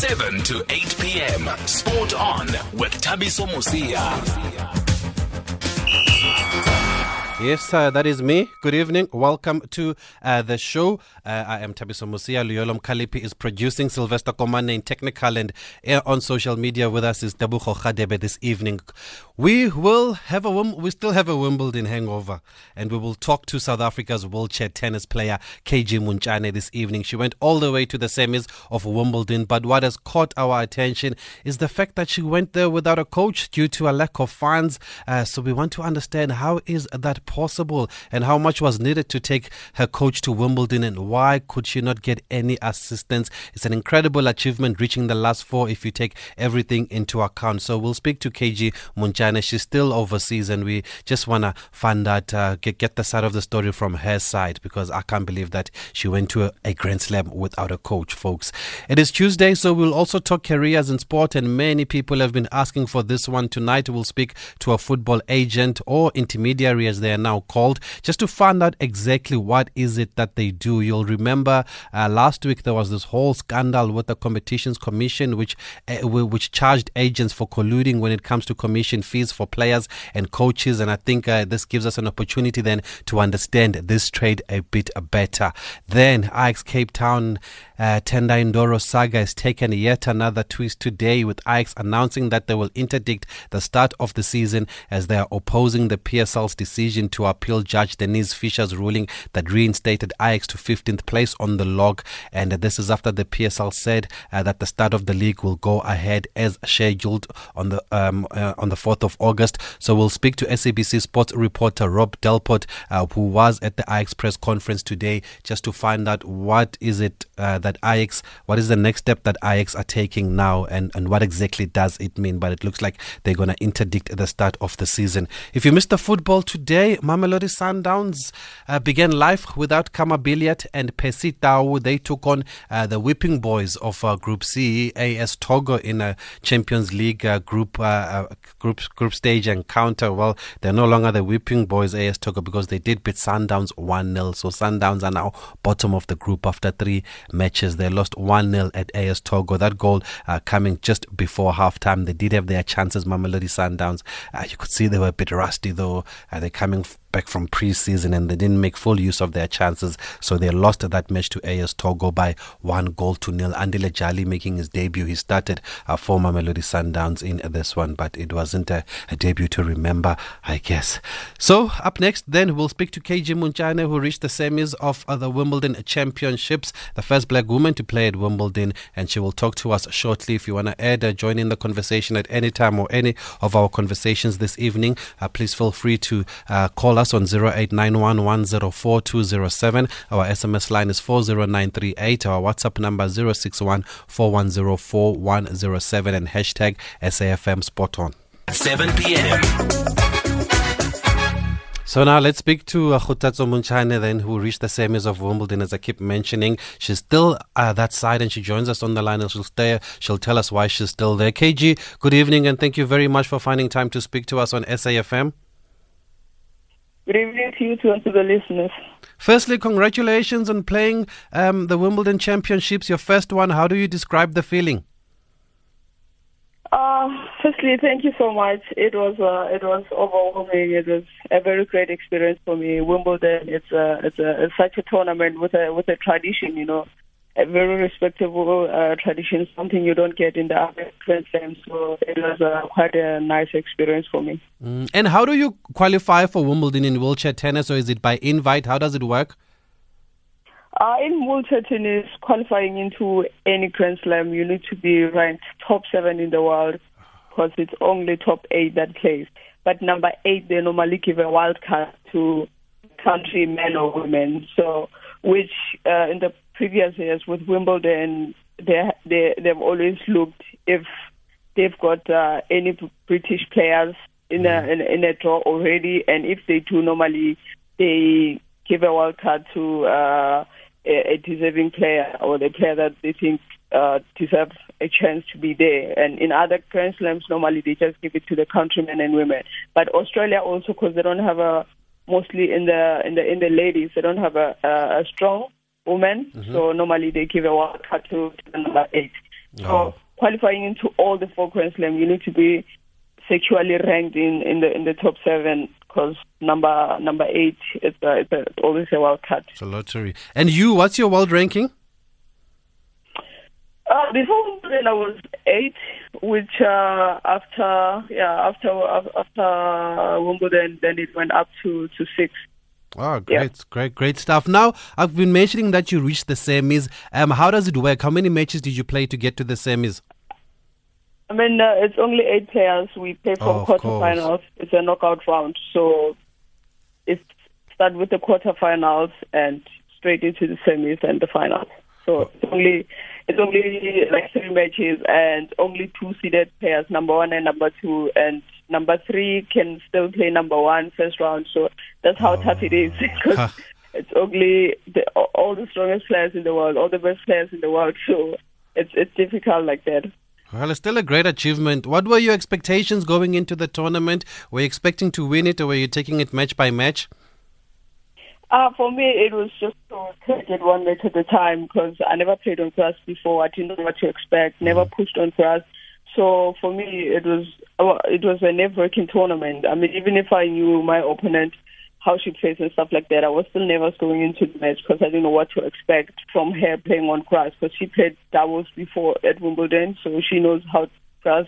7 to 8 p.m. Sport on with Thabiso Mosia. Yes, uh, that is me. Good evening. Welcome to uh, the show. Uh, I am Thabiso Mosia. Luyolom Kalipi is producing Sylvester Komane in technical and uh, on social media with us is Dabucho Khadebe this evening. We will have a we still have a Wimbledon hangover and we will talk to South Africa's wheelchair tennis player KG Montjane this evening. She went all the way to the semis of Wimbledon, but what has caught our attention is the fact that she went there without a coach due to a lack of funds. Uh, so we want to understand how is that possible and how much was needed to take her coach to Wimbledon and why could she not get any assistance? It's an incredible achievement reaching the last four if you take everything into account. So we'll speak to KG Montjane. She's still overseas and we just want to find out, uh, get, get the side of the story from her side because I can't believe that she went to a, a Grand Slam without a coach, folks. It is Tuesday, so we'll also talk careers in sport and many people have been asking for this one tonight. We'll speak to a football agent or intermediary as they are now called just to find out exactly what is it that they do. You'll remember uh, last week there was this whole scandal with the Competitions Commission, which uh, which charged agents for colluding when it comes to commission fees for players and coaches. And I think uh, this gives us an opportunity then to understand this trade a bit better. Then Ajax Cape Town uh, Tendai Ndoro saga has taken yet another twist today with Ajax announcing that they will interdict the start of the season as they are opposing the PSL's decision to appeal Judge Denise Fisher's ruling that reinstated Ajax to 15th place on the log. And this is after the PSL said uh, that the start of the league will go ahead as scheduled on the um, uh, on the 4th of August. So we'll speak to SABC sports reporter Rob Delport, uh, who was at the Ajax press conference today, just to find out what is it uh, that Ajax, what is the next step that Ajax are taking now, and, and what exactly does it mean? But it looks like they're going to interdict the start of the season. If you missed the football today, Mamelodi Sundowns uh, began life without Khama Billiat and Percy Tau. They took on uh, the whipping boys of uh, Group C, AS Togo, in a Champions League uh, group uh, uh, group group stage encounter. Well, they're no longer the whipping boys, AS Togo, because they did beat Sundowns 1 0. So Sundowns are now bottom of the group after three matches. They lost 1 0 at AS Togo. That goal uh, coming just before half time. They did have their chances, Mamelodi Sundowns. Uh, you could see they were a bit rusty, though. Uh, they're coming back from preseason and they didn't make full use of their chances. So they lost that match to AS Togo by one goal to nil. Andile Jali making his debut. He started a former Mamelodi Sundowns in this one, but it wasn't a, a, debut to remember, I guess. So up next, then we'll speak to KG Montjane, who reached the semis of uh, the Wimbledon Championships, the first black woman to play at Wimbledon, and she will talk to us shortly. If you want to add, uh, join in the conversation at any time or any of our conversations this evening, uh, please feel free to uh, call us on 0891104207. Our SMS line is 40938. Our WhatsApp number 061 and hashtag SAFM Sport On. 7 p.m. So now let's speak to uh, Kgotatso Montjane then, who reached the semis of Wimbledon, as I keep mentioning. She's still uh, that side and she joins us on the line and she'll stay. She'll tell us why she's still there. KG, good evening and thank you very much for finding time to speak to us on SAFM. Good evening to you too and to the listeners. Firstly, congratulations on playing um, the Wimbledon Championships, your first one. How do you describe the feeling? Uh, firstly, thank you so much. It was uh, it was overwhelming. It was a very great experience for me. Wimbledon, it's a, it's, a, it's such a tournament with a with a tradition, you know a very respectable uh, tradition, something you don't get in the other Grand So it was uh, quite a nice experience for me. Mm. And how do you qualify for Wimbledon in wheelchair tennis, or is it by invite? How does it work? Uh, in wheelchair tennis, qualifying into any Grand Slam, you need to be ranked top seven in the world because it's only top eight that plays. But number eight, they normally give a wild card to country men or women. So, which uh, in the previous years with Wimbledon, they they they've always looked if they've got uh, any British players in a mm-hmm. in, in, a draw already, and if they do, normally they give a wild card to uh, a, a, deserving player or the player that they think uh, deserve a chance to be there. And in other Grand Slams, normally they just give it to the countrymen and women. But Australia also, because they don't have a mostly in the in the in the ladies, they don't have a, a, a strong women. Mm-hmm. So normally they give a wild card to, to the number eight. So Oh. qualifying into all the four Grand Slam, you need to be sexually ranked in, in the in the top seven because number number eight is uh, it's, a, always a wild card. It's a lottery. And you, what's your world ranking? Uh, before Wimbledon, I was eight, which uh, after yeah after after Wimbledon, then it went up to to six. Oh, Yeah. great, great, great stuff. Now, I've been mentioning that you reached the semis. Um, how does it work? How many matches did you play to get to the semis? I mean, uh, it's only eight players. We play Oh, from of quarterfinals. It's a knockout round, so it start with the quarterfinals and straight into the semis and the finals. So it's only it's only like three matches and only two seeded players, number one and number two, and number three can still play number one first round. So that's how tough it is because it's only the, all the strongest players in the world, all the best players in the world. So it's it's difficult like that. Well, it's still a great achievement. What were your expectations going into the tournament? Were you expecting to win it or were you taking it match by match? Uh, for me, it was just to take it one match at a time because I never played on grass before. I didn't know what to expect. Never pushed on grass. So for me, it was uh, it was a nerve-wracking tournament. I mean, even if I knew my opponent, how she plays and stuff like that, I was still nervous going into the match because I didn't know what to expect from her playing on grass. Because she played doubles before at Wimbledon, so she knows how grass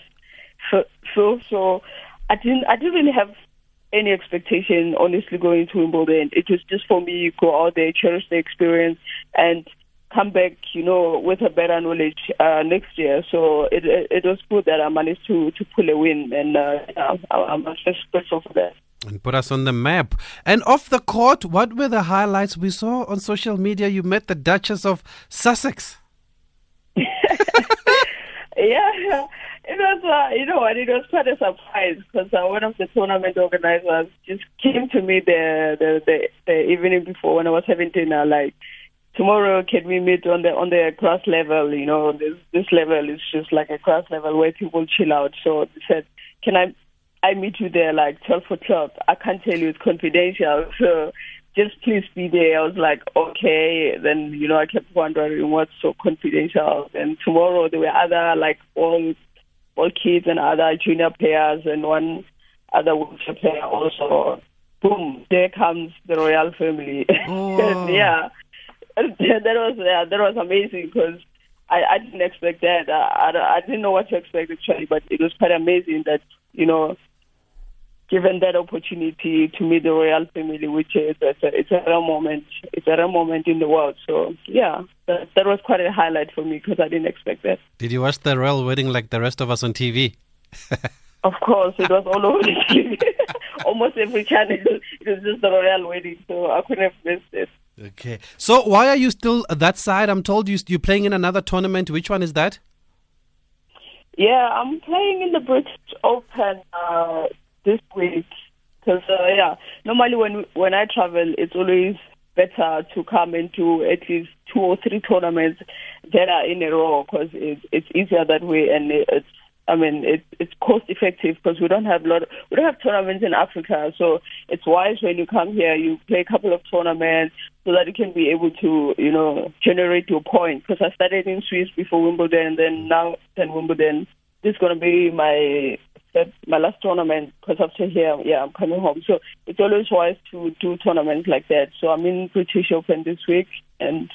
fe- feels. So I didn't I didn't really have any expectation, honestly, going to Wimbledon. It was just for me to go out there, cherish the experience, and come back, you know, with a better knowledge uh, next year. So it, it it was good that I managed to to pull a win, and uh, I'm just grateful for that. And put us on the map. And off the court, what were the highlights we saw on social media? You met the Duchess of Sussex. Yeah, it was, uh, you know what, it was quite a surprise because uh, one of the tournament organizers just came to me the, the, the, the evening before when I was having dinner, like, tomorrow can we meet on the on the grass level? You know, this this level is just like a grass level where people chill out. So they said, can I I meet you there like twelve o'clock? I can't tell you it's confidential. So just please be there. I was like, okay. Then you know, I kept wondering what's so confidential. And tomorrow there were other like all all kids and other junior players and one other wheelchair player also. Boom! There comes the royal family. Oh. and yeah, that was yeah, that was amazing because I, I didn't expect that. I, I, I didn't know what to expect actually, but it was quite amazing that you know, given that opportunity to meet the royal family, which is it's a, it's a rare moment. It's a rare moment in the world. So yeah, that, that was quite a highlight for me because I didn't expect that. Did you watch the royal wedding like the rest of us on TV? Of course, it was all over the TV. Almost every channel, it was just the royal wedding, so I couldn't have missed it. Okay. So why are you still that side? I'm told you you're playing in another tournament. Which one is that? Yeah, I'm playing in the British Open uh, this week because uh, yeah, normally when when I travel, it's always better to come into at least two or three tournaments that are in a row because it's it's easier that way and it's I mean it's it's cost effective because we don't have lot we don't have tournaments in Africa so it's wise when you come here you play a couple of tournaments so that you can be able to you know generate your point because I started in Swiss before Wimbledon and then now then Wimbledon this is going to be my my last tournament because after here, yeah, I'm coming home. So it's always wise to do tournaments like that. So I'm in British Open this week, and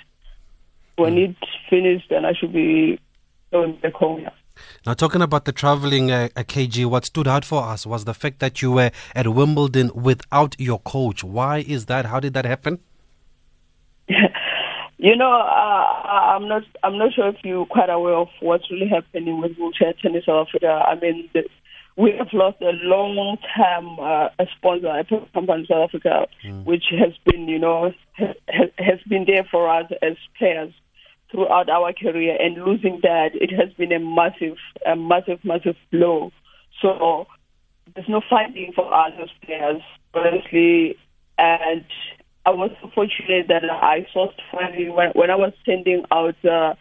when it's finished, then I should be going back home. Yeah. Now, talking about the traveling uh, uh, KG, what stood out for us was the fact that you were at Wimbledon without your coach. Why is that? How did that happen? You know, uh, I'm not. I'm not sure if you're quite aware of what's really happening with wheelchair tennis South Africa. I mean, the, we have lost a long-time uh, a sponsor, a company in South Africa, which has been, you know, has, has been there for us as players throughout our career. And losing that, it has been a massive, a massive, massive blow. So there's no fighting for us as players, honestly. And I was fortunate that I saw finally when, when I was sending out uh,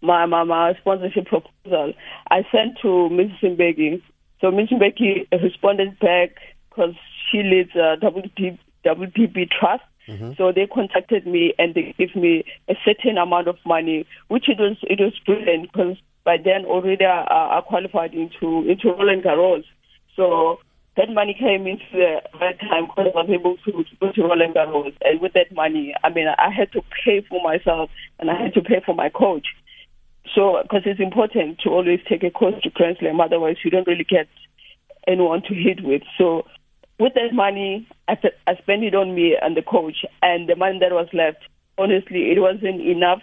my, my my sponsorship proposal, I sent to Mrs. Mbeki. So Mrs. Mbeki responded back because she leads uh, WP, WDB Trust, Mm-hmm. So they contacted me and they gave me a certain amount of money, which it was it was brilliant because by then already I, I qualified into into Roland Garros. So that money came into the right time because I was able to, to go to Roland Garros. And with that money, I mean, I had to pay for myself and I had to pay for my coach. So, because it's important to always take a coach to Grand Slam, otherwise you don't really get anyone to hit with. So, with that money, I, I spent it on me and the coach, and the money that was left, honestly, it wasn't enough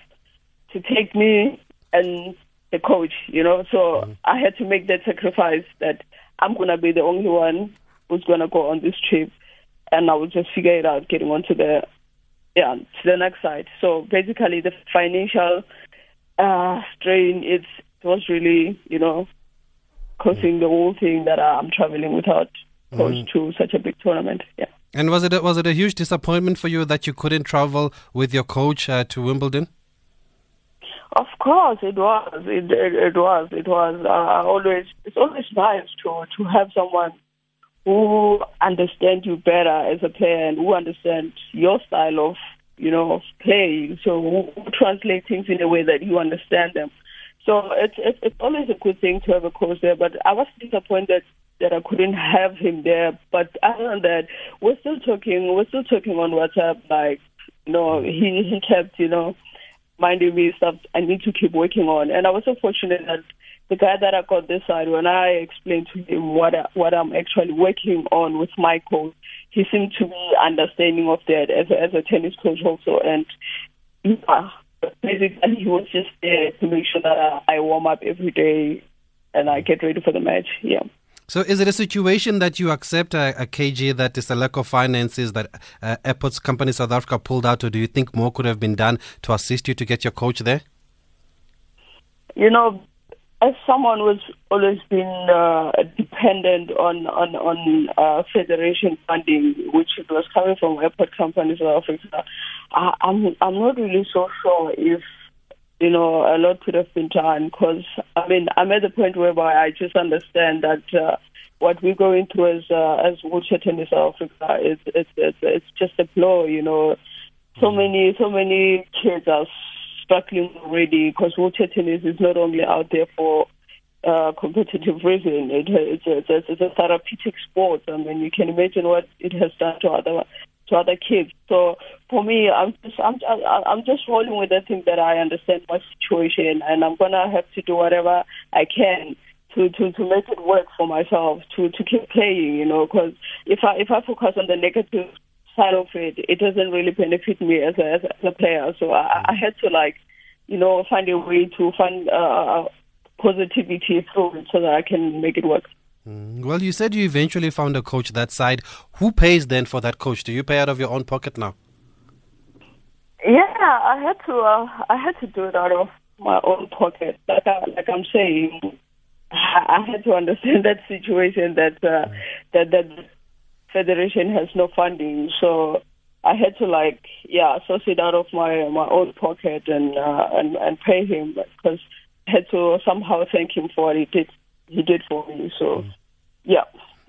to take me and the coach, you know. So mm-hmm. I had to make that sacrifice that I'm gonna be the only one who's gonna go on this trip, and I will just figure it out getting onto the yeah to the next side. So basically, the financial uh, strain it's it was really you know causing the whole thing that I'm traveling without coach mm. to such a big tournament. Yeah. And was it a, was it a huge disappointment for you that you couldn't travel with your coach uh, to Wimbledon? Of course, it was. It, it, it was. It was. Uh, always. It's always nice to to have someone who understands you better as a player and who understands your style of you know of play. So who, who translate things in a way that you understand them. So it's, it's it's always a good thing to have a coach there. But I was disappointed that I couldn't have him there. But other than that, we're still talking. We're still talking on WhatsApp. Like, you know, he he kept you know minding me stuff I need to keep working on. And I was so fortunate that the guy that I got this side, when I explained to him what I, what I'm actually working on with my coach, he seemed to be understanding of that as a, as a tennis coach also. And yeah, basically he was just there to make sure that I, I warm up every day and I get ready for the match. Yeah. So, is it a situation that you accept a, a KG that is a lack of finances that uh, Airports Company South Africa pulled out, or do you think more could have been done to assist you to get your coach there? You know, as someone who's always been uh, dependent on on on uh, federation funding, which was coming from airport Company South Africa, I, I'm I'm not really so sure if you know, a lot could have been done because, I mean, I'm at the point whereby I just understand that uh, what we're going through as uh, as wheelchair tennis South Africa is it's, it's it's just a blow, you know. So mm-hmm. many so many kids are struggling already because wheelchair tennis is not only out there for uh, competitive reason. It, it's, a, it's, a, it's a therapeutic sport. I mean, you can imagine what it has done to other to other kids. So for me, I'm just I'm I'm just rolling with the thing that I understand my situation, and I'm gonna have to do whatever I can to to to make it work for myself to to keep playing. You know, because if I if I focus on the negative side of it, it doesn't really benefit me as a as a player. So I, I had to like, you know, find a way to find uh, uh positivity through it so that I can make it work. Mm. Well, you said you eventually found a coach that side. Who pays then for that coach? Do you pay out of your own pocket now? Yeah, I had to. Uh, I had to do it out of my own pocket. Like, I, like I'm saying, I had to understand that situation that uh, mm. that that federation has no funding. So I had to like, yeah, source it out of my my own pocket and uh, and and pay him because I had to somehow thank him for what he did he did for me. So, mm. yeah.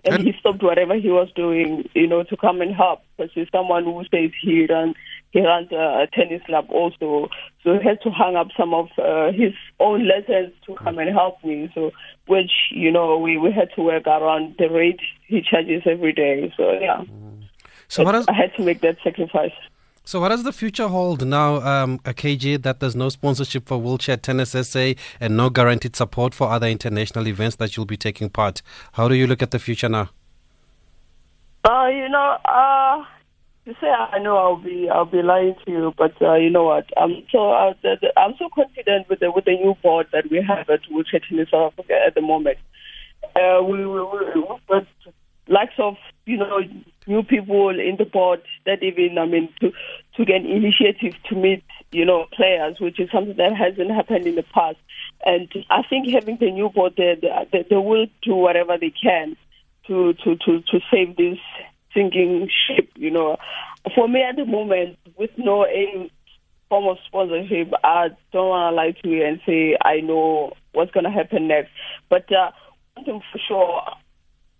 And, and, he stopped whatever he was doing, you know, to come and help. Because he's someone who says he runs, he runs a, tennis club also. So he had to hang up some of uh, his own lessons to come and help me. So, which, you know, we, we had to work around the rate he charges every day. So, yeah. Mm. So, what is- I had to make that sacrifice. So, what does the future hold now, um, that there's no sponsorship for Wheelchair Tennis SA and no guaranteed support for other international events that you'll be taking part? How do you look at the future now? Uh, you know, uh, to say I know I'll be I'll be lying to you, but uh, you know what? I'm so uh, the, the, I'm so confident with the with the new board that we have at Wheelchair Tennis South Africa at the moment. Uh, we, we, we, we likes of you know new people in the board that even I mean to took an initiative to meet you know players, which is something that hasn't happened in the past. And I think having the new board there, they, they will do whatever they can to to to to save this sinking ship. You know, for me at the moment, with no any form of sponsorship, I don't want to lie to you and say I know what's going to happen next. But uh, for sure,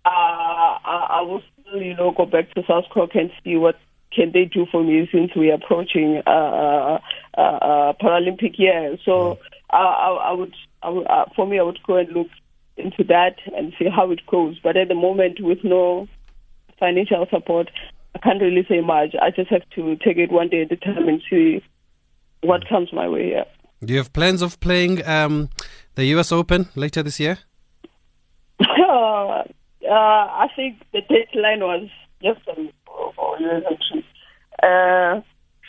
uh, I, I will you know, go back to SASCOC and see what can they do for me since we're approaching uh, uh, uh, uh, Paralympic year? So I, I, I would, I would uh, for me, I would go and look into that and see how it goes. But at the moment, with no financial support, I can't really say much. I just have to take it one day at a time and see what comes my way. Yeah. Do you have plans of playing um, the U.S. Open later this year? uh, I think the deadline was just for US Open. Uh,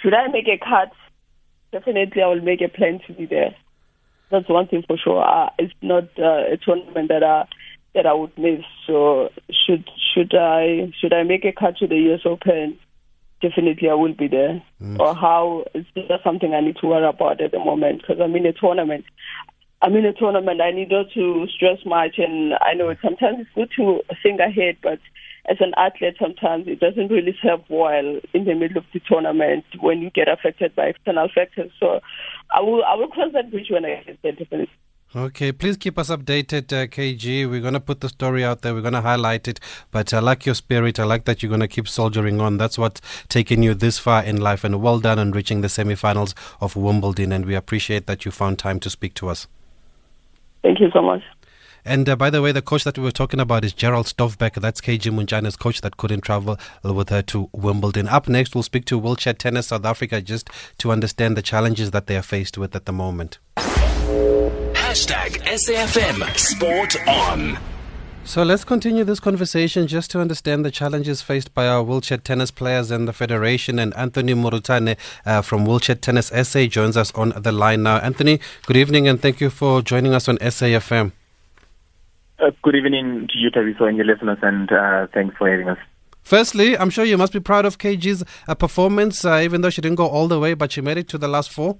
should I make a cut? Definitely, I will make a plan to be there. That's one thing for sure. Uh, it's not uh, a tournament that I that I would miss. So should should I should I make a cut to the US Open? Definitely, I will be there. Mm. Or how it's just something I need to worry about at the moment because I'm in a tournament. I'm in a tournament. I need not to stress much, and I know sometimes it's good to think ahead, but as an athlete, sometimes it doesn't really serve well in the middle of the tournament when you get affected by external factors. So I will I will cross that bridge when I get there. Definitely. Okay, please keep us updated, uh, KG. We're going to put the story out there. We're going to highlight it. But I like your spirit. I like that you're going to keep soldiering on. That's what's taken you this far in life. And well done on reaching the semi-finals of Wimbledon. And we appreciate that you found time to speak to us. Thank you so much. And uh, by the way, the coach that we were talking about is Gerald Stovbeck. That's KG Montjane's coach that couldn't travel with her to Wimbledon. Up next, we'll speak to Wheelchair Tennis South Africa just to understand the challenges that they are faced with at the moment. Hashtag SAFM Sport On. So let's continue this conversation just to understand the challenges faced by our wheelchair tennis players and the federation. And Anthony Murutane uh, from Wheelchair Tennis SA joins us on the line now. Anthony, good evening and thank you for joining us on SAFM. Uh, good evening to you, Tabiso, and your listeners, and uh, thanks for having us. Firstly, I'm sure you must be proud of KG's uh, performance, uh, even though she didn't go all the way, but she made it to the last four.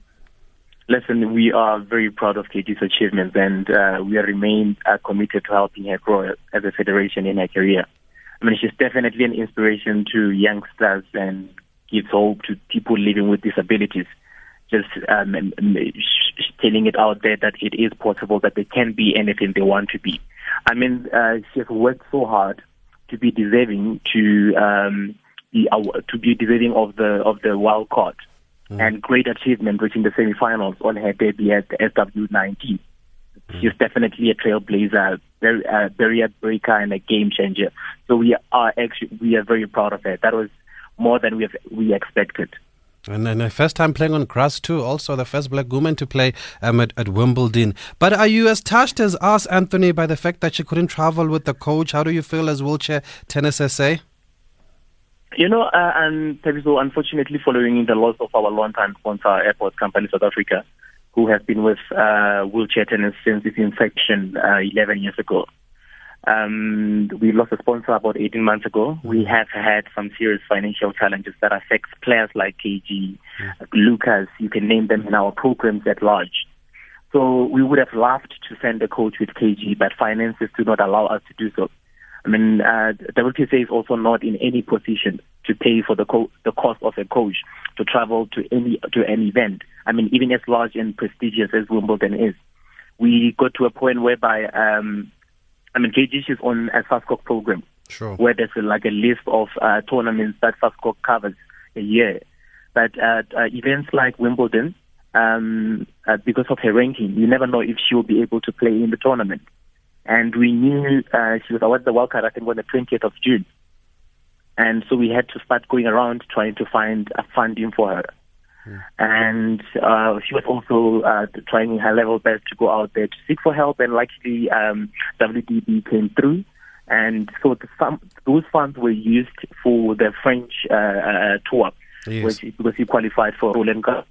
Listen, we are very proud of KG's achievements, and uh, we remain uh, committed to helping her grow as a federation in her career. I mean, she's definitely an inspiration to youngsters and gives hope to people living with disabilities just um, telling it out there that it is possible that they can be anything they want to be. I mean, uh, she has worked so hard to be deserving to um, be to be deserving of the of the wild card mm. and great achievement reaching the semi-finals on her debut at the SW19. Mm. She's definitely a trailblazer, very uh, barrier breaker, and a game changer. So we are actually we are very proud of her. That was more than we have, we expected. And then a first time playing on grass too, also the first black woman to play um, at, at, Wimbledon. But are you as touched as us, Anthony, by the fact that she couldn't travel with the coach? How do you feel as wheelchair tennis SA? You know, uh, and so unfortunately, following the loss of our long-time sponsor, Airport Company South Africa, who has been with uh, wheelchair tennis since its inception uh, 11 years ago, um, we lost a sponsor about 18 months ago. We have had some serious financial challenges that affect players like KG, Lucas, you can name them in our programs at large. So we would have loved to send a coach with KG, but finances do not allow us to do so. I mean, uh, WTSA is also not in any position to pay for the co- the cost of a coach to travel to any to an event. I mean, even as large and prestigious as Wimbledon is, we got to a point whereby um, I mean, KG is on a SASCOC program. Sure. Where there's a, like a list of uh, tournaments that SASCOC covers a year. But uh, uh, events like Wimbledon, um, uh, because of her ranking, you never know if she will be able to play in the tournament. And we knew uh, she was awarded the World Cup, I think, on the 20th of June. And so we had to start going around trying to find a funding for her. And uh, she was also uh, trying her level best to go out there to seek for help. And luckily, um, WDB came through. And so the fund, those funds were used for the French uh, uh tour, yes. which, because she qualified for Roland Garros.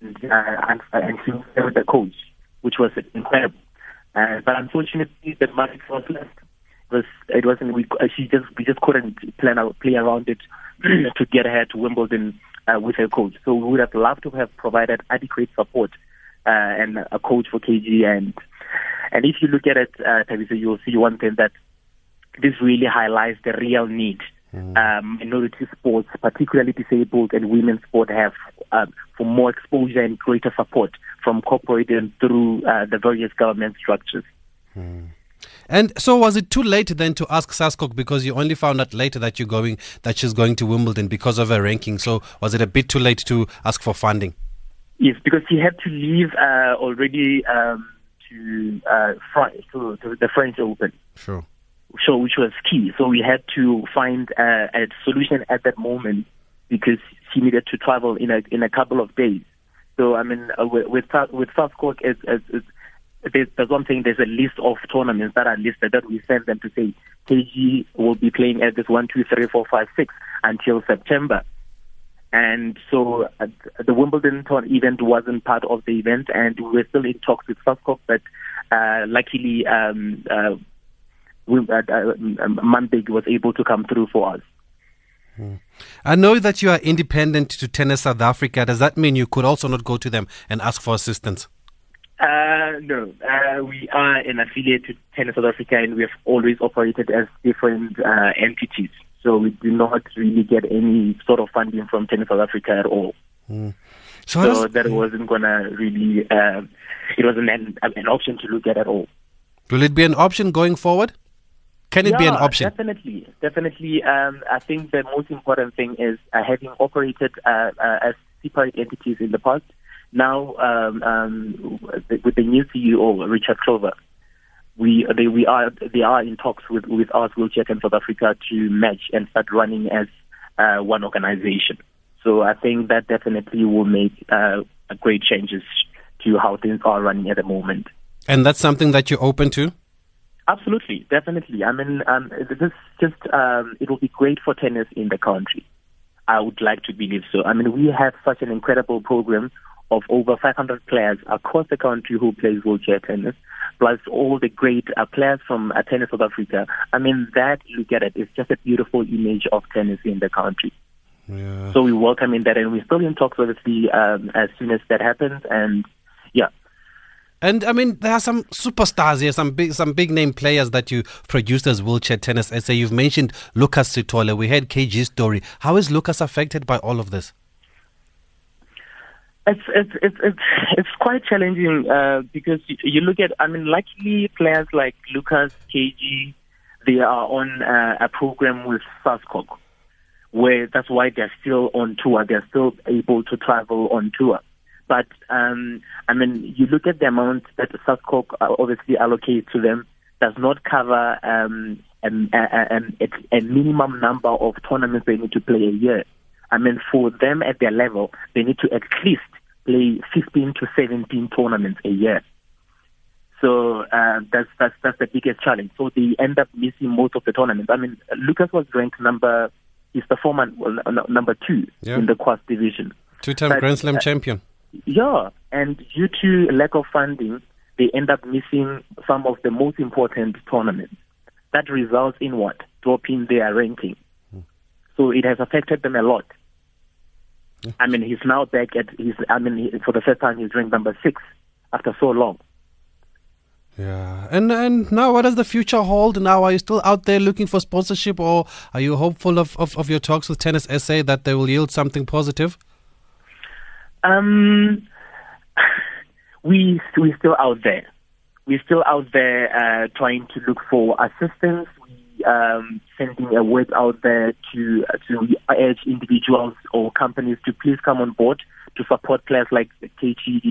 And, uh, and, and she was the coach, which was incredible. Uh, but unfortunately, the money was left. It was it wasn't we she just we just couldn't plan out, play around it to get her to Wimbledon uh, with her coach. So we would have loved to have provided adequate support uh, and a coach for KG. And and if you look at it, uh, Tabisa, you'll see one thing that this really highlights the real need. Mm. Um, minority sports, particularly disabled and women's sport, have uh, for more exposure and greater support from corporate and through uh, the various government structures. Mm. And so, was it too late then to ask SASCOC because you only found out later that you're going that she's going to Wimbledon because of her ranking? So, was it a bit too late to ask for funding? Yes, because she had to leave uh, already um, to, uh, France, to, to the French Open. Sure. So, which was key. So we had to find uh, a solution at that moment because she needed to travel in a in a couple of days. So I mean, uh, with with, with SASCOC, it's, it's, it's there's, there's one thing, there's a list of tournaments that are listed that we send them to say KG will be playing at this one, two, three, four, five, six until September. And so uh, the Wimbledon event wasn't part of the event, and we were still in talks with SASCOC, but uh, luckily um, uh, we, uh, uh, was able to come through for us. Hmm. I know that you are independent to Tennis South Africa. Does that mean you could also not go to them and ask for assistance? Uh, no, uh, we are an affiliate to Tennis South Africa, and we have always operated as different uh, entities. So we do not really get any sort of funding from Tennis South Africa at all. Mm. So, so does, that wasn't gonna really, uh, it wasn't an, an option to look at at all. Will it be an option going forward? Can it yeah, be an option? Definitely, definitely. Um, I think the most important thing is uh, having operated uh, uh, as separate entities in the past now, um, um, with the new CEO, Richard Glover, we they, we are they are in talks with with us wheelchair in South Africa to match and start running as uh, one organization. So I think that definitely will make uh, great changes to how things are running at the moment. And that's something that you're open to. Absolutely, definitely. I mean, um, this is just um, it will be great for tennis in the country. I would like to believe so. I mean, we have such an incredible program of over 500 players across the country who plays wheelchair tennis, plus all the great uh, players from uh, Tennis South Africa. I mean, that, look at it, it's just a beautiful image of tennis in the country. Yeah. So we welcome in that, and we're still in talks, obviously, um, as soon as that happens. And yeah. And I mean, there are some superstars here, some big, some big name players that you produced as wheelchair tennis. I say you've mentioned Lucas Sithole. We had KG's story. How is Lucas affected by all of this? It's it's it's it's, it's quite challenging uh, because you, you, look at I mean, luckily players like Lucas KG, they are on uh, a program with SASCOC, where that's why they're still on tour. They're still able to travel on tour. But um, I mean, you look at the amount that SASCOC uh, obviously allocate to them does not cover um, a, a, a, a minimum number of tournaments they need to play a year. I mean, for them at their level, they need to at least play 15 to 17 tournaments a year. So uh, that's that's that's the biggest challenge. So they end up missing most of the tournaments. I mean, Lucas was ranked number his performance well, number two yeah. in the quad division. Two-time Grand Slam uh, champion. Yeah, and due to lack of funding, they end up missing some of the most important tournaments. That results in what dropping their ranking. Hmm. So it has affected them a lot. I mean, he's now back at his. I mean, he, for the first time, he's ranked number six after so long. Yeah, and and now what does the future hold? Now, are you still out there looking for sponsorship, or are you hopeful of, of, of your talks with Tennis SA that they will yield something positive? Um, we we still out there. We're still out there uh, trying to look for assistance We um, sending a word out there to to urge individuals or companies to please come on board to support players like the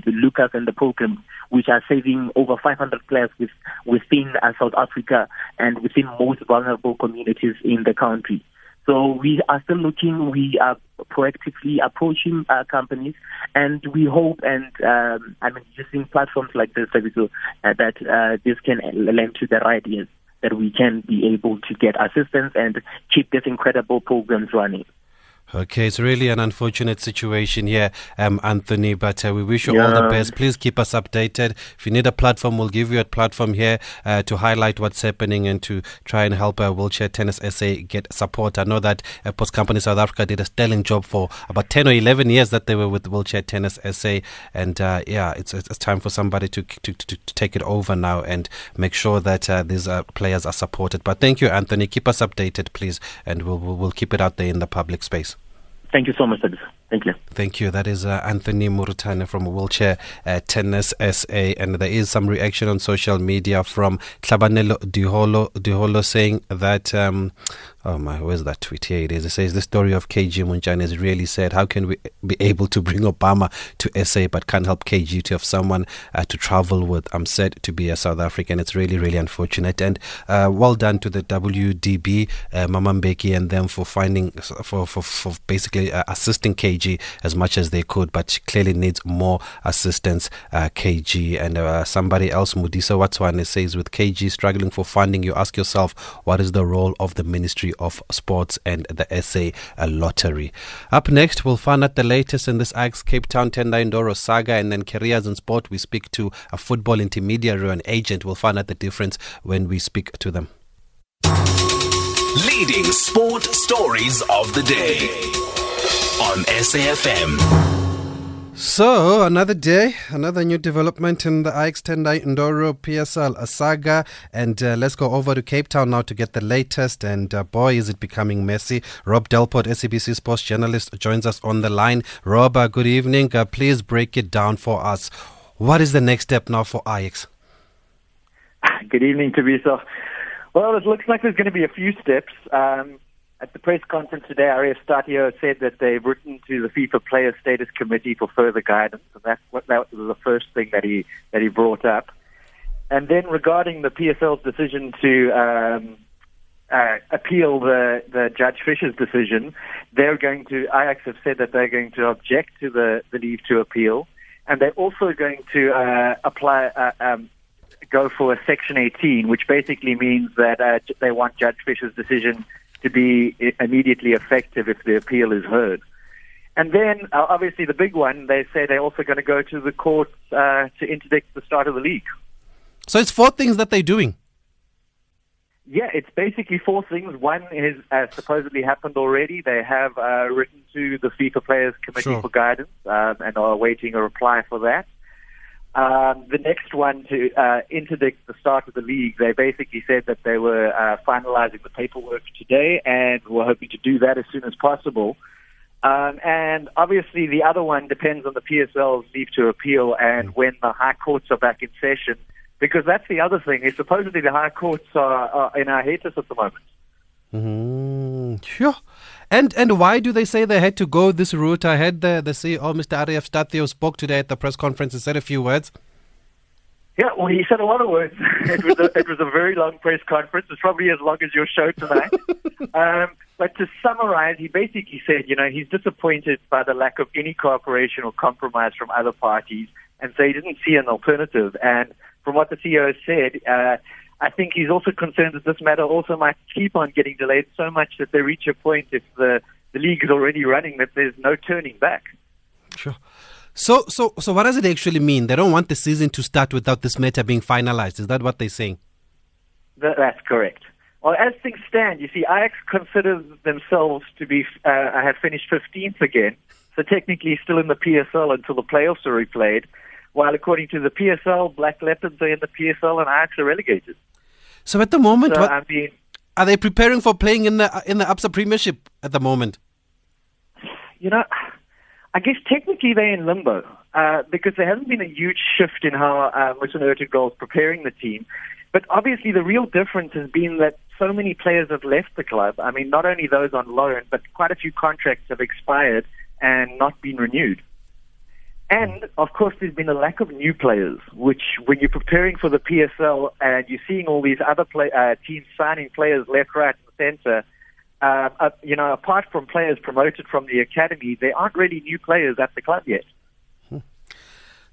Lucas, and the program, which are saving over 500 players with, within uh, South Africa and within most vulnerable communities in the country. So we are still looking. We are proactively approaching uh, companies, and we hope and um, I mean using platforms like this uh, that uh, this can lend to the right ears that we can be able to get assistance and keep this incredible programs running. Okay, it's really an unfortunate situation here, um, Anthony, but uh, we wish you yeah. all the best. Please keep us updated. If you need a platform, we'll give you a platform here uh, to highlight what's happening and to try and help uh, Wheelchair Tennis SA get support. I know that uh, Airports Company South Africa did a sterling job for about 10 or 11 years that they were with Wheelchair Tennis SA. And uh, yeah, it's, it's time for somebody to, to, to, to, take it over now and make sure that uh, these uh, players are supported. But thank you, Anthony. Keep us updated, please, and we'll, we'll, we'll keep it out there in the public space. Thank you so much, Tabitha. Thank you. Thank you. That is uh, Anthony Murutane from Wheelchair uh, Tennis SA. And there is some reaction on social media from Klabanelo Diholo, Diholo saying that um, Oh my, where's that tweet? Here it is. It says the story of KG Montjane is really sad. How can we be able to bring Obama to SA but can't help KG to have someone uh, to travel with? I'm sad to be a South African. It's really, really unfortunate. And uh, well done to the WDB, uh, Mama Mbeki, and them for finding, for, for, for basically uh, assisting KG as much as they could, but she clearly needs more assistance, uh, KG. And uh, somebody else, Mudisa Watswane, says with KG struggling for funding, you ask yourself, what is the role of the Ministry of Sports and the SA Lottery. Up next, we'll find out the latest in this Ajax Cape Town Tendai Ndoro saga and then careers in sport. We speak to a football intermediary and agent. We'll find out the difference when we speak to them. Leading sport stories of the day on SAFM. So, another day, another new development in the Ajax Tendai Ndoro PSL saga. And uh, let's go over to Cape Town now to get the latest. And uh, boy, is it becoming messy. Rob Delport, SABC sports journalist, joins us on the line. Rob, uh, good evening. Uh, please break it down for us. What is the next step now for Ajax? Good evening, Teresa. Well, it looks like there's going to be a few steps. Um, at the press conference today, Ari Efstathiou said that they've written to the FIFA Player Status Committee for further guidance, and that's what that was the first thing that he that he brought up. And then regarding the PSL's decision to um, uh, appeal the the Judge Fisher's decision, they're going to Ajax have said that they're going to object to the, the leave to appeal, and they're also going to uh, apply. Uh, um, go for a Section 18, which basically means that uh, they want Judge Fisher's decision to be immediately effective if the appeal is heard. And then, uh, obviously, the big one, they say they're also going to go to the courts uh, to interdict the start of the league. So it's four things that they're doing. Yeah, it's basically four things. One has uh, supposedly happened already. They have uh, written to the FIFA Players Committee Sure. for guidance um, and are awaiting a reply for that. Um, the next one to uh, interdict the start of the league, they basically said that they were uh, finalizing the paperwork today and were hoping to do that as soon as possible. Um, and obviously, the other one depends on the PSL's leave to appeal and when the high courts are back in session, because that's the other thing. Is supposedly the high courts are, are in our hiatus at the moment. Mm, sure. And and why do they say they had to go this route? I heard the, the CEO, Mr. Ari Efstathiou, spoke today at the press conference and said a few words. Yeah, well, he said a lot of words. it was a, it was a very long press conference. It's probably as long as your show tonight. um, but to summarize, he basically said, you know, he's disappointed by the lack of any cooperation or compromise from other parties, and so he didn't see an alternative. And from what the CEO said, uh, I think he's also concerned that this matter also might keep on getting delayed so much that they reach a point if the the league is already running that there's no turning back. Sure. So so so what does it actually mean? They don't want the season to start without this matter being finalized. Is that what they're saying? Th- That's correct. Well, as things stand, you see, Ajax considers themselves to be uh, have finished 15th again, so technically still in the PSL until the playoffs are replayed. While according to the PSL, Black Leopards are in the PSL and Ajax are relegated. So at the moment, So what, I mean, are they preparing for playing in the in the Absa Premiership at the moment? you know, I guess technically they're in limbo uh, because there hasn't been a huge shift in how uh, Ertugral is preparing the team. But obviously, the real difference has been that so many players have left the club. I mean, not only those on loan, but quite a few contracts have expired and not been renewed. And of course, there's been a lack of new players, which when you're preparing for the PSL and you're seeing all these other play, uh, teams signing players left, right, and centre, uh, uh, you know, apart from players promoted from the academy, there aren't really new players at the club yet.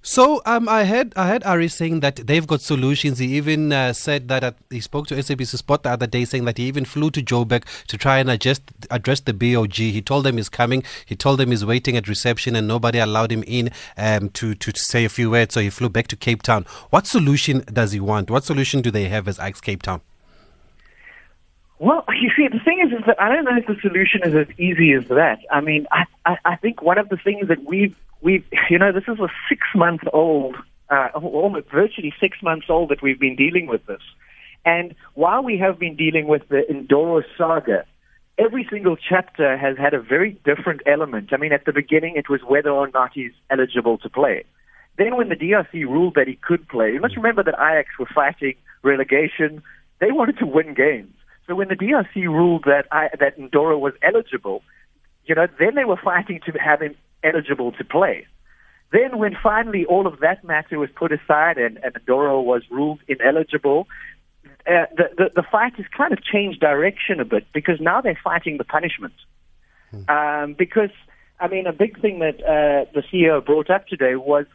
So um, I heard I heard Ari saying that they've got solutions. He even uh, said that at, he spoke to SABC Sport the other day, saying that he even flew to Joburg to try and adjust, address the BOG. He told them he's coming. He told them he's waiting at reception, and nobody allowed him in um, to to say a few words. So he flew back to Cape Town. What solution does he want? What solution do they have as Ajax Cape Town? Well, you see, the thing is, is that I don't know if the solution is as easy as that. I mean, I, I, I think one of the things that we've, we've, you know, this is a six month old, uh, almost virtually six months old that we've been dealing with this. And while we have been dealing with the Ndoro saga, every single chapter has had a very different element. I mean, at the beginning, it was whether or not he's eligible to play. Then, when the DRC ruled that he could play, you must remember that Ajax were fighting relegation. They wanted to win games. So when the DRC ruled that I, that Ndoro was eligible, you know, then they were fighting to have him eligible to play. Then, when finally all of that matter was put aside and, and Ndoro was ruled ineligible, uh, the, the, the fight has kind of changed direction a bit because now they're fighting the punishment. Hmm. Um, because, I mean, a big thing that uh, the CEO brought up today was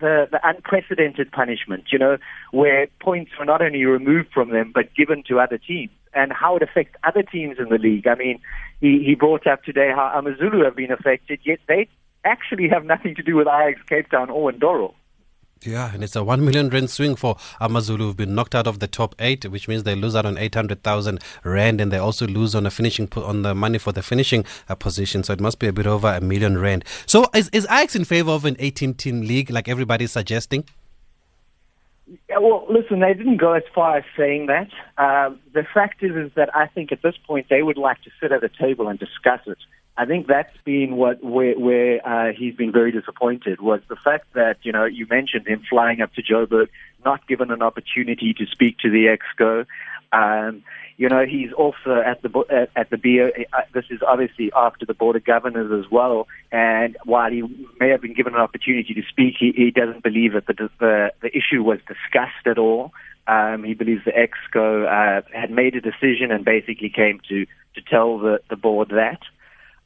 the, the unprecedented punishment, you know, where points were not only removed from them but given to other teams and how it affects other teams in the league. I mean, he, he brought up today how Amazulu have been affected, yet they actually have nothing to do with Ajax Cape Town or Ndoro. Yeah, and it's a 1 million rand swing for Amazulu who've been knocked out of the top 8 which means they lose out on 800,000 rand and they also lose on the finishing on the money for the finishing uh, position so it must be a bit over a million rand. So is is Ajax in favor of an 18 team league like everybody's suggesting? Well, listen, they didn't go as far as saying that. Uh, the fact is, is that I think at this point they would like to sit at a table and discuss it. I think that's been what where, where uh, he's been very disappointed was the fact that you know you mentioned him flying up to Joburg, not given an opportunity to speak to the exco. Um, you know he's also at the at, at the BO. Uh, this is obviously after the board of governors as well. And while he may have been given an opportunity to speak, he, he doesn't believe that the, the the issue was discussed at all. Um, he believes the exco uh, had made a decision and basically came to to tell the the board that.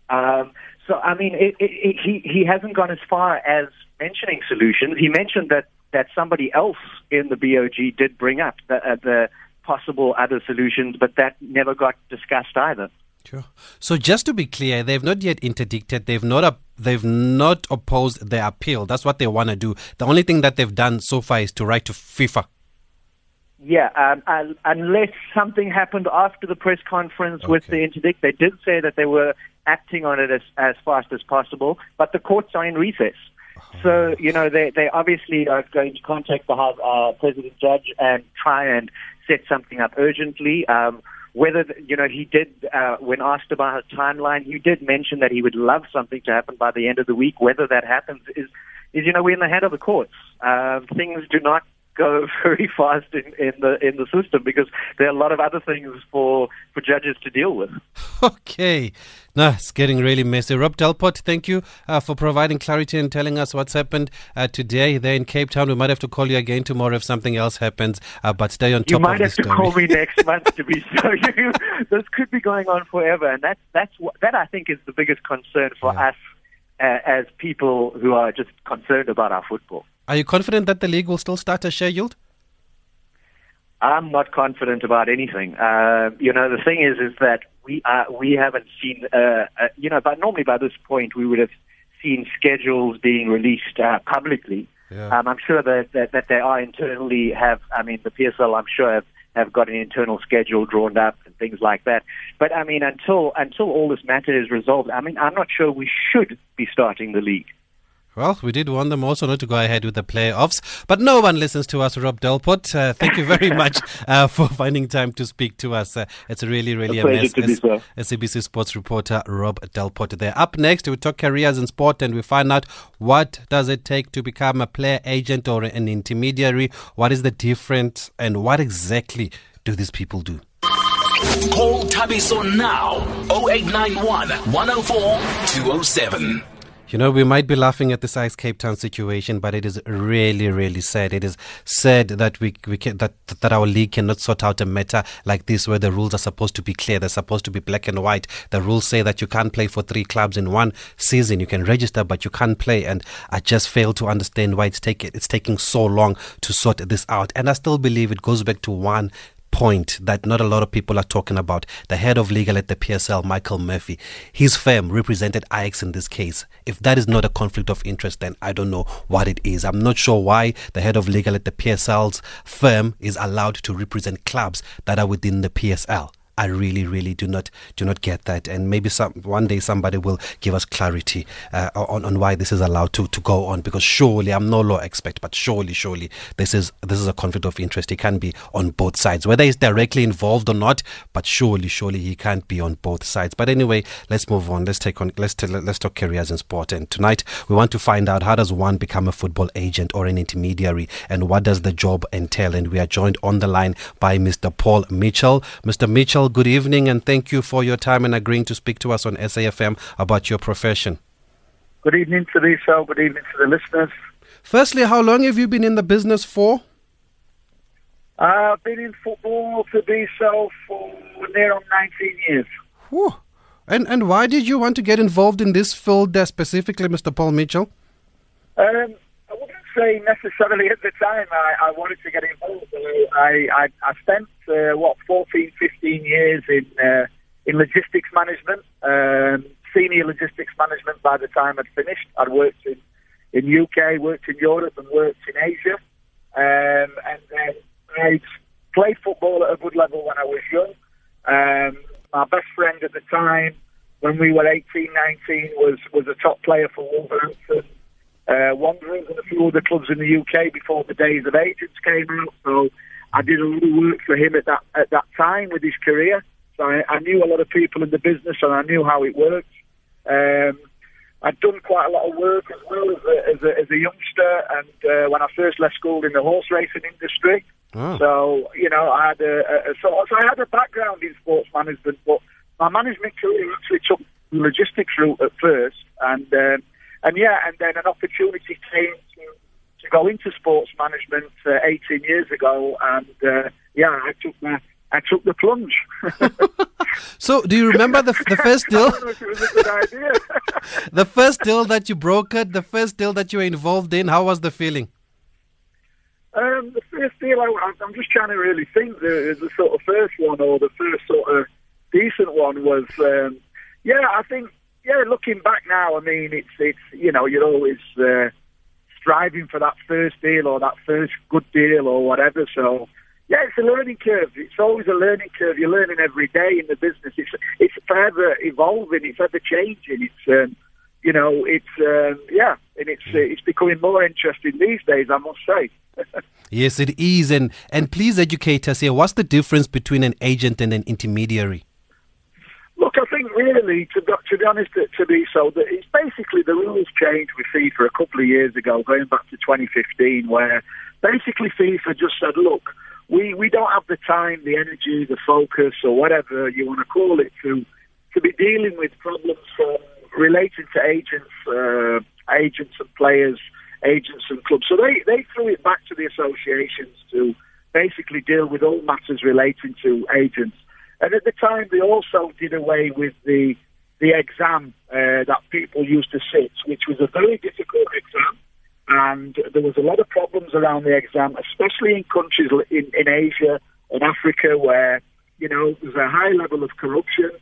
Um, so, I mean, it, it, it, he, he hasn't gone as far as mentioning solutions. He mentioned that, that somebody else in the BOG did bring up the, uh, the possible other solutions, but that never got discussed either. Sure. So just to be clear, they've not yet interdicted. They've not up, they've not opposed the appeal. That's what they want to do. The only thing that they've done so far is to write to FIFA yeah, um, unless something happened after the press conference okay. with the interdict, they did say that they were acting on it as, as fast as possible, but the courts are in recess. So, you know, they, they obviously are going to contact the uh, president judge and try and set something up urgently. Um, whether, you know, he did, uh, when asked about a timeline, he did mention that he would love something to happen by the end of the week. Whether that happens is, is you know, we're in the head of the courts. Um, things do not go very fast in, in the in the system because there are a lot of other things for for judges to deal with. Okay, no, it's getting really messy. Rob Delport, thank you uh, for providing clarity and telling us what's happened uh, today there in Cape Town. We might have to call you again tomorrow if something else happens, uh, but stay on top you might have to call me next month to be sure. this could be going on forever, and that's that's what that I think is the biggest concern for yeah. us uh, as people who are just concerned about our football. Are you confident that the league will still start as scheduled? I'm not confident about anything. Uh, you know, the thing is, is that we uh, we haven't seen. Uh, uh, you know, but normally by this point we would have seen schedules being released uh, publicly. Yeah. Um, I'm sure that, that that they are internally have. I mean, the PSL, I'm sure, have, have got an internal schedule drawn up and things like that. But I mean, until until all this matter is resolved, I mean, I'm not sure we should be starting the league. Well, we did want them also not to go ahead with the playoffs, but no one listens to us, Rob Delport. Uh, thank you very much uh, for finding time to speak to us. Uh, it's really, really a, a mess. To. SABC Sports reporter Rob Delport there. Up next, we talk careers in sport and we find out what does it take to become a player agent or an intermediary. What is the difference and what exactly do these people do? Call Thabiso now 0891 104 207. You know, we might be laughing at this Ajax Cape Town situation, but it is really, really sad. It is sad that we, we can, that that our league cannot sort out a matter like this, where the rules are supposed to be clear. They're supposed to be black and white. The rules say that you can't play for three clubs in one season. You can register, but you can't play. And I just fail to understand why it's taking it's taking so long to sort this out. And I still believe it goes back to one point that not a lot of people are talking about. The head of legal at the PSL, Michael Murphy, his firm represented Ajax in this case. If that is not a conflict of interest, then I don't know what it is. I'm not sure why the head of legal at the PSL's firm is allowed to represent clubs that are within the PSL. I really, really do not do not get that. And maybe some one day somebody will give us clarity uh, on on why this is allowed to to go on. Because surely I'm no law expert, but surely, surely this is this is a conflict of interest. He can be on both sides, whether he's directly involved or not. But surely, surely he can't be on both sides. But anyway, let's move on. Let's take on. Let's let's talk careers in sport. And tonight we want to find out how does one become a football agent or an intermediary, and what does the job entail. And we are joined on the line by Mr. Paul Mitchell. Mr. Mitchell, good evening, and thank you for your time and agreeing to speak to us on SAFM about your profession. Good evening to. Good evening to the listeners. Firstly, how long have you been in the business for? I've been in football to be so for near on 19 years. Whew. And and why did you want to get involved in this field specifically, Mr. Paul Mitchell? Um, I wouldn't say necessarily at the time I, I wanted to get involved. I, I, I spent, uh, what, 14, 15 years in, uh, in logistics management, um, senior logistics management by the time I'd finished. I'd worked in, in UK, worked in Europe and worked in Asia. Um, and then I played football at a good level when I was young. Um, my best friend at the time, when we were 18, 19, was, was a top player for Wolverhampton uh, Wanderers and a few other clubs in the UK before the days of agents came out. So I did a lot of work for him at that at that time with his career. So I, I knew a lot of people in the business and I knew how it worked. Um, I'd done quite a lot of work as well as a, as a, as a youngster, and uh, when I first left school in the horse racing industry. Oh. So you know, I had a, a, a so, so I had a background in sports management, but my management career actually took the logistics route at first, and um, and yeah, and then an opportunity came to, to go into sports management uh, 18 years ago, and uh, yeah, I took the I took the plunge. so, do you remember the, the first deal? the, the first deal that you brokered, the first deal that you were involved in. How was the feeling? Um, the first deal, I, am just trying to really think. The, the sort of first one, or the first sort of decent one, was um, yeah. I think yeah, looking back now, I mean, it's it's you know you're always uh, striving for that first deal or that first good deal or whatever. So yeah, it's a learning curve. It's always a learning curve. You're learning every day in the business. It's it's forever evolving. It's ever changing. It's um, you know it's um, yeah, and it's uh, it's becoming more interesting these days. I must say. yes, it is. And and please educate us here. What's the difference between an agent and an intermediary? Look, I think really, to, to be honest, Thabiso, that it's basically the rules changed with FIFA a couple of years ago, going back to 2015, where basically FIFA just said, look, we, we don't have the time, the energy, the focus, or whatever you want to call it, to to be dealing with problems relating to agents, uh, agents and players, agents and clubs. So they, they threw it back to the associations to basically deal with all matters relating to agents. And at the time, they also did away with the the exam uh, that people used to sit, which was a very difficult exam. And there was a lot of problems around the exam, especially in countries in, in Asia and Africa where, you know, there's a high level of corruption.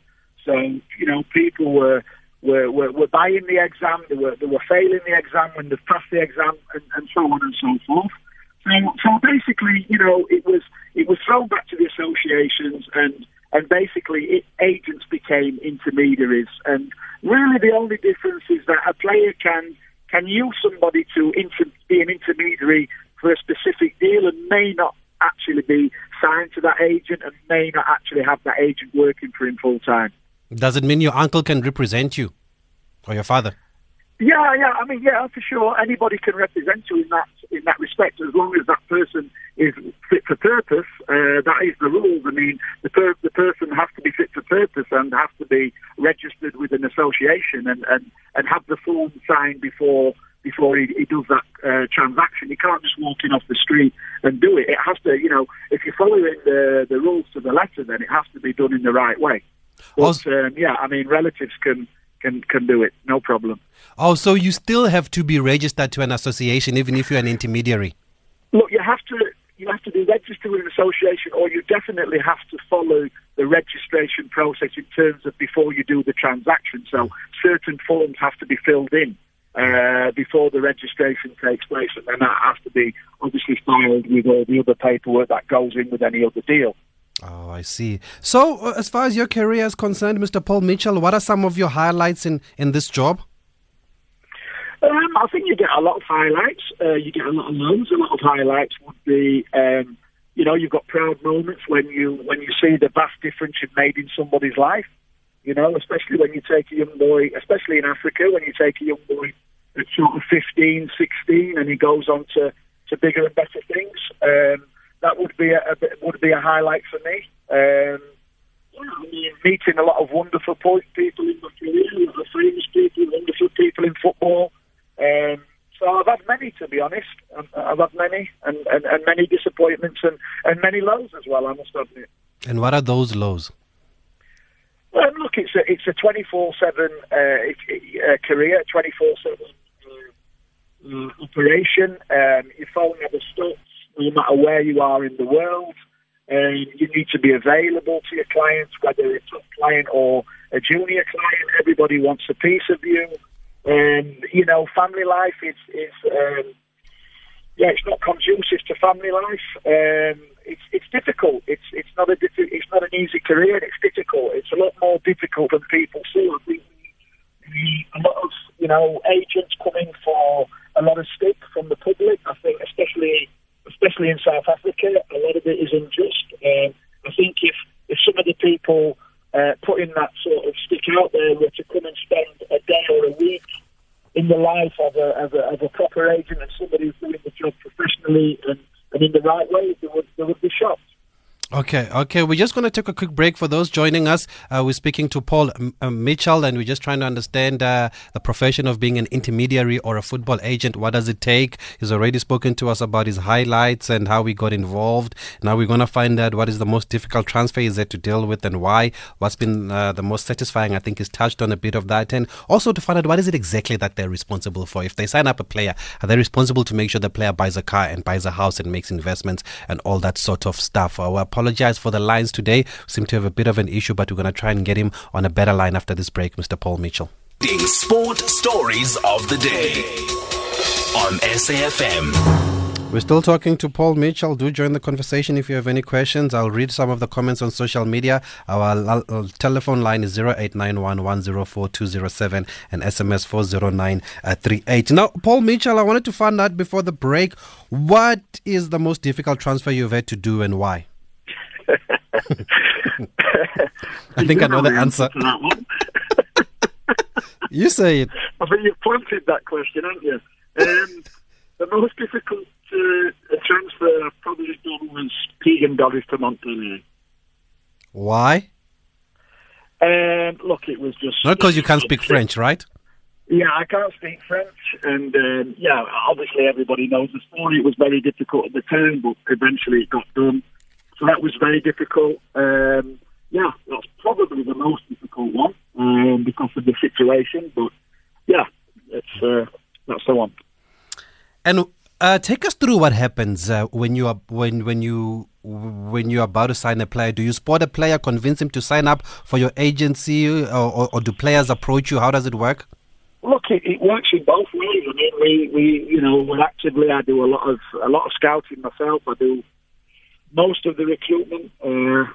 So, you know, people were were, were, were buying the exam, they were, they were failing the exam when they passed the exam, and, and so on and so forth. So, so basically, you know, it was it was thrown back to the associations, and and basically it, agents became intermediaries. And really, the only difference is that a player can can use somebody to inter, be an intermediary for a specific deal, and may not actually be signed to that agent, and may not actually have that agent working for him full time. Does it mean your uncle can represent you, or your father? Yeah, yeah. I mean, yeah, for sure. Anybody can represent you in that in that respect, as long as that person is fit for purpose. Uh, that is the rules. I mean, the per- the person has to be fit for purpose and has to be registered with an association and and, and have the form signed before before he, he does that uh, transaction. He can't just walk in off the street and do it. It has to, you know, if you're following the the rules to the letter, then it has to be done in the right way. But um, yeah, I mean, relatives can can can do it, no problem. Oh, so you still have to be registered to an association, even if you're an intermediary. Look, you have to you have to be registered with an association, or you definitely have to follow the registration process in terms of before you do the transaction. So certain forms have to be filled in. Uh, before the registration takes place, and then that has to be obviously filed with all the other paperwork that goes in with any other deal. Oh, I see. So, uh, as far as your career is concerned, Mr. Paul Mitchell, what are some of your highlights in, in this job? Um, I think you get a lot of highlights. Uh, you get a lot of lows. A lot of highlights would be, um, you know, you've got proud moments when you when you see the vast difference you've made in somebody's life. You know, especially when you take a young boy, especially in Africa, when you take a young boy at sort of 15, 16, and he goes on to, to bigger and better things. Um, that would be a, a would be a highlight for me. Um, I mean, meeting a lot of wonderful people in my career, a lot of famous people, wonderful people in football. Um, so I've had many, to be honest. I've had many, and, and, and many disappointments and, and many lows as well. I must admit. And what are those lows? Well, look, it's a it's a twenty four seven uh, career, twenty four seven uh, operation. Um, your phone never stops, no matter where you are in the world. Um, you need to be available to your clients, whether it's a client or a junior client. Everybody wants a piece of you. Um, you know, family life is is um, yeah, it's not conducive to family life. Um, it's it's difficult. It's it's not a it's not an easy career. It's difficult. It's a lot more difficult than people see. I think a lot of you know agents coming for a lot of stick from the public. I think especially especially in South Africa, a lot of it is unjust. Um, I think if if some of the people uh, putting that sort of stick out there were to come and spend a day or a week in the life of a, of a, of a proper agent and somebody who's doing the job professionally and, and in the right way, they would, would. Okay, okay. We're just going to take a quick break for those joining us. Uh, we're speaking to Paul M- uh, Mitchell, and we're just trying to understand uh, the profession of being an intermediary or a football agent. What does it take? He's already spoken to us about his highlights and how we got involved. Now we're going to find out what is the most difficult transfer is there to deal with and why. What's been uh, the most satisfying? I think he's touched on a bit of that, and also to find out what is it exactly that they're responsible for. If they sign up a player, are they responsible to make sure the player buys a car and buys a house and makes investments and all that sort of stuff? Uh, apologize for the lines today. Seem to have a bit of an issue, but we're going to try and get him on a better line after this break, Mr. Paul Mitchell. Sport stories of the day on SAFM. We're still talking to Paul Mitchell. Do join the conversation if you have any questions. I'll read some of the comments on social media. Our uh, telephone line is 0891 and SMS 40938. Now, Paul Mitchell, I wanted to find out before the break what is the most difficult transfer you've had to do and why? I think I know the answer. you say it. I think you've planted that question, haven't you? Um, the most difficult uh, transfer I've probably done was Keagan Dolly to Montpellier. Why? Um, look, it was just not because you can't speak French, right? Yeah, I can't speak French, and um, yeah, obviously everybody knows the story. It was very difficult at the time, but eventually it got done. So that was very difficult. Um, yeah, that's probably the most difficult one um, because of the situation. But yeah, it's uh, that's the one. And uh, take us through what happens uh, when you are when when you when you're about to sign a player. Do you spot a player, convince him to sign up for your agency, or, or, or do players approach you? How does it work? Look, it, it, works in both ways. I mean, we, we you know, we're actively. I do a lot of a lot of scouting myself. I do most of the recruitment uh,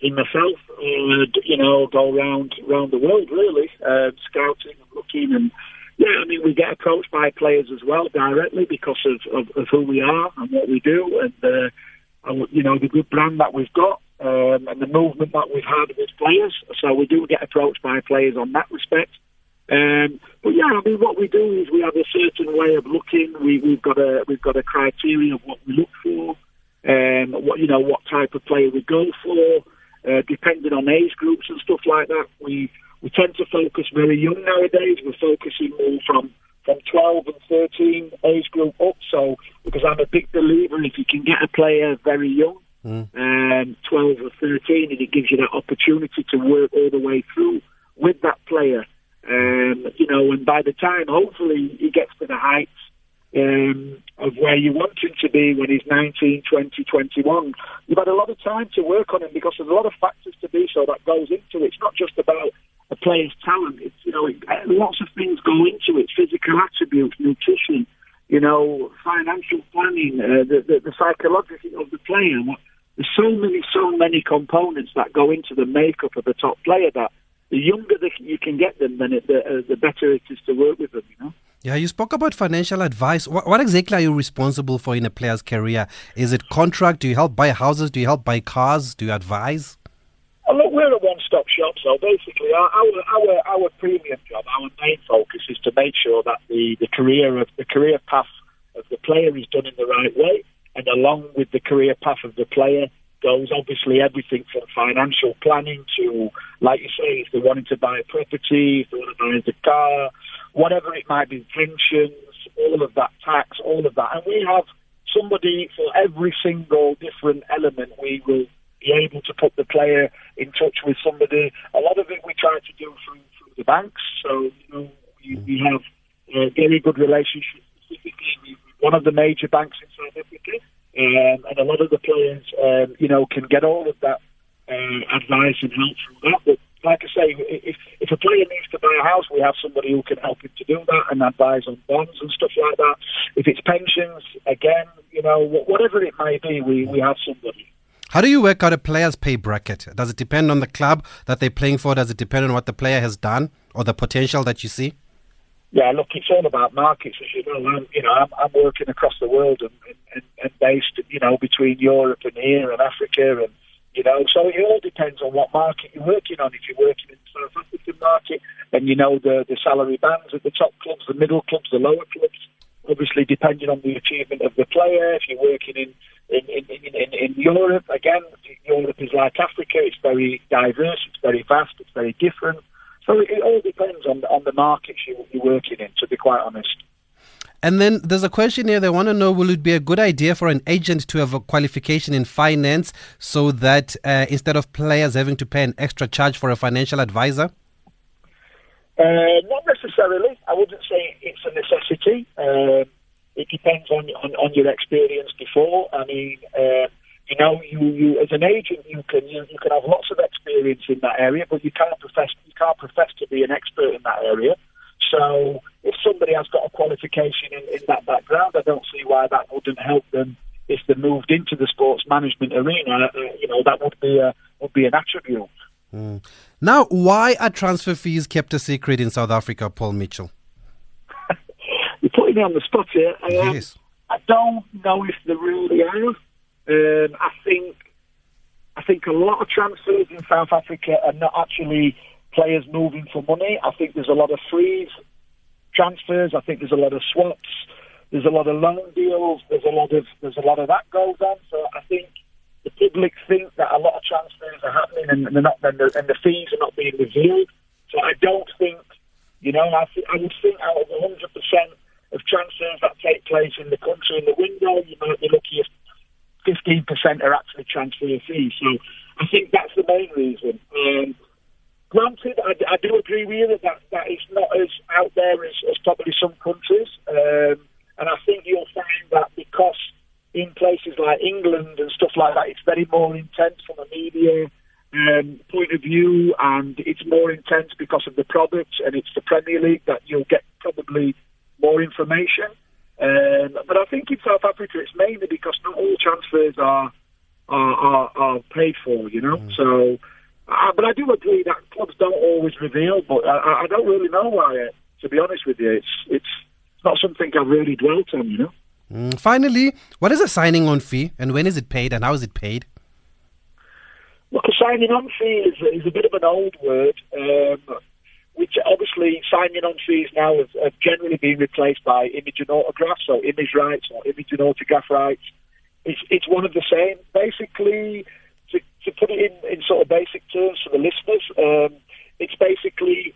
in myself. Uh, you know, go around around the world really, uh, scouting and looking, and yeah, I mean we get approached by players as well directly because of, of, of who we are and what we do, and, uh, and you know the good brand that we've got. Um, and the movement that we've had with players, so we do get approached by players on that respect. Um, but yeah, I mean, what we do is we have a certain way of looking. We, we've got a we've got a criteria of what we look for um, what you know what type of player we go for, uh, depending on age groups and stuff like that. We we tend to focus very young nowadays. We're focusing more from from 12 and 13 age group up. So because I'm a big believer, if you can get a player very young, mm. um, 12 or 13, and it gives you that opportunity to work all the way through with that player. Um, you know, and by the time hopefully he gets to the heights um, of where you want him to be when he's 19, 20, 21. You've had a lot of time to work on him because there's a lot of factors Thabiso that goes into it. It's not just about a player's talent. It's, you know, it, lots of things go into it. Physical attributes, nutrition, you know, financial planning, uh, the, the, the psychology of the player, there's so many, so many components that go into the makeup of a top player that the younger the, you can get them, then it, the, uh, the better it is to work with them. You know. Yeah, you spoke about financial advice. What, what, exactly are you responsible for in a player's career? Is it contract? Do you help buy houses? Do you help buy cars? Do you advise? Oh, look, we're a one-stop shop, so basically our our our premium job, our main focus is to make sure that the, the career of the career path of the player is done in the right way, and along with the career path of the player goes obviously everything from financial planning to, like you say, if they're wanting to buy a property, if they want to buy a car, whatever it might be, pensions, all of that, tax, all of that. And we have somebody for every single different element. We will be able to put the player in touch with somebody. A lot of it we try to do through, through the banks. So, you know, we, we have a very good relationship specifically with one of the major banks in South Africa. Um, and a lot of the players, um, you know, can get all of that uh, advice and help from that. But like I say, if, if a player needs to buy a house, we have somebody who can help him to do that and advise on bonds and stuff like that. If it's pensions, again, you know, whatever it may be, we, we have somebody. How do you work out a player's pay bracket? Does it depend on the club that they're playing for? Does it depend on what the player has done or the potential that you see? Yeah, look, it's all about markets, as you know. I'm, you know, I'm, I'm working across the world and, and, and based, you know, between Europe and here and Africa and you know, so it all depends on what market you're working on. If you're working in the South African market, then you know the, the salary bands at the top clubs, the middle clubs, the lower clubs. Obviously, depending on the achievement of the player. If you're working in in, in, in, in Europe, again, Europe is like Africa. It's very diverse. It's very vast. It's very different. So it, it all depends on on the markets you, you're working in. To be quite honest. And then there's a question here. They want to know will it be a good idea for an agent to have a qualification in finance so that uh, instead of players having to pay an extra charge for a financial advisor? Uh, not necessarily. I wouldn't say it's a necessity. Uh, it depends on, on, on, your experience before. I mean, uh, you know, you, you as an agent, you can you, you can have lots of experience in that area, but you can't profess you can't profess to be an expert in that area. So if somebody has got a qualification in, in that background, I don't see why that wouldn't help them if they moved into the sports management arena. Uh, you know, that would be a would be an attribute. Mm. Now, why are transfer fees kept a secret in South Africa, Paul Mitchell? You're putting me on the spot here. Um, yes. I don't know if they really are. Um, I think I think a lot of transfers in South Africa are not actually players moving for money. I think there's a lot of freeze transfers. I think there's a lot of swaps. There's a lot of loan deals. There's a lot of there's a lot of that goes on. So I think the public think that a lot of transfers are happening and they're not and the, and the fees are not being revealed. So I don't think, you know, I, th- I would think out of 100% of transfers that take place in the country in the window, you might be lucky if 15% are actually transfer fees. So I think that's the main reason. Um, Granted, I, I, do agree with you that, that is not as out there as, as probably some countries. Um, and I think you'll find that because in places like England and stuff like that, it's very more intense from a media um, point of view, and it's more intense because of the product, and it's the Premier League that you'll get probably more information. Um, but I think in South Africa, it's mainly because not all transfers are are, are, are paid for, you know. Mm. So uh, but I do agree that clubs don't always reveal, but I, I don't really know why. Uh, to be honest with you, it's it's not something I've really dwelt on. You know. Mm, finally, what is a signing on fee, and when is it paid, and how is it paid? Look, a signing on fee is, is a bit of an old word, um, which obviously signing on fees now have, have generally been replaced by image and autograph, so image rights or image and autograph rights. It's it's one of the same. Basically, to to put it in, in sort of basic terms for the listeners, um, it's basically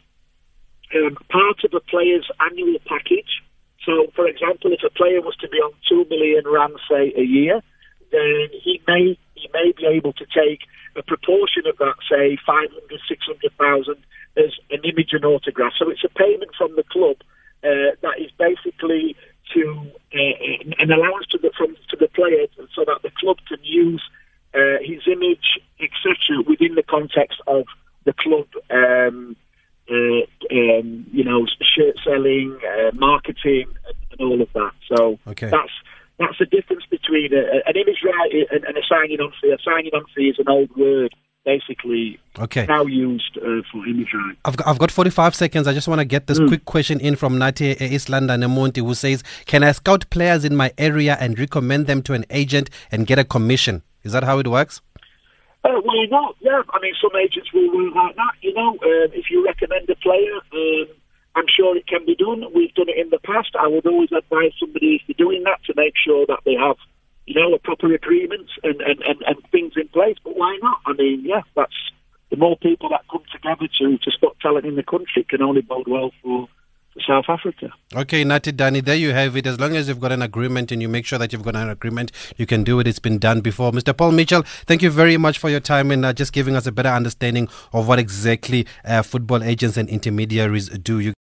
um, part of a player's annual package. So, for example, if a player was to be on two million rand, say, a year, then he may he may be able to take a proportion of that, say, 500, 600,000 as an image and autograph. So it's a payment from the club uh, that is basically to uh, an allowance to the from to the player, so that the club can use uh, his image, etc., within the context of the club, um, uh, um, you know, shirt selling, uh, marketing, and, and, all of that. So okay. that's that's the difference between a, an image right and, and a signing on fee. A signing on fee is an old word basically okay. now used uh, for image right. I've got, I've got 45 seconds. I just want to get this mm. quick question in from Nati East London who says, Can I scout players in my area and recommend them to an agent and get a commission? Is that how it works? Uh, why not? Yeah, I mean, some agents will work like that. You know, um, if you recommend a player, um, I'm sure it can be done. We've done it in the past. I would always advise somebody if they're doing that to make sure that they have, you know, a proper agreement and, and, and, and things in place. But why not? I mean, yeah, that's the more people that come together to, to spot talent in the country can only bode well for South Africa. Okay, Nati Dani, there you have it. As long as you've got an agreement and you make sure that you've got an agreement, you can do it. It's been done before. Mr. Paul Mitchell, thank you very much for your time and uh, just giving us a better understanding of what exactly uh, football agents and intermediaries do. You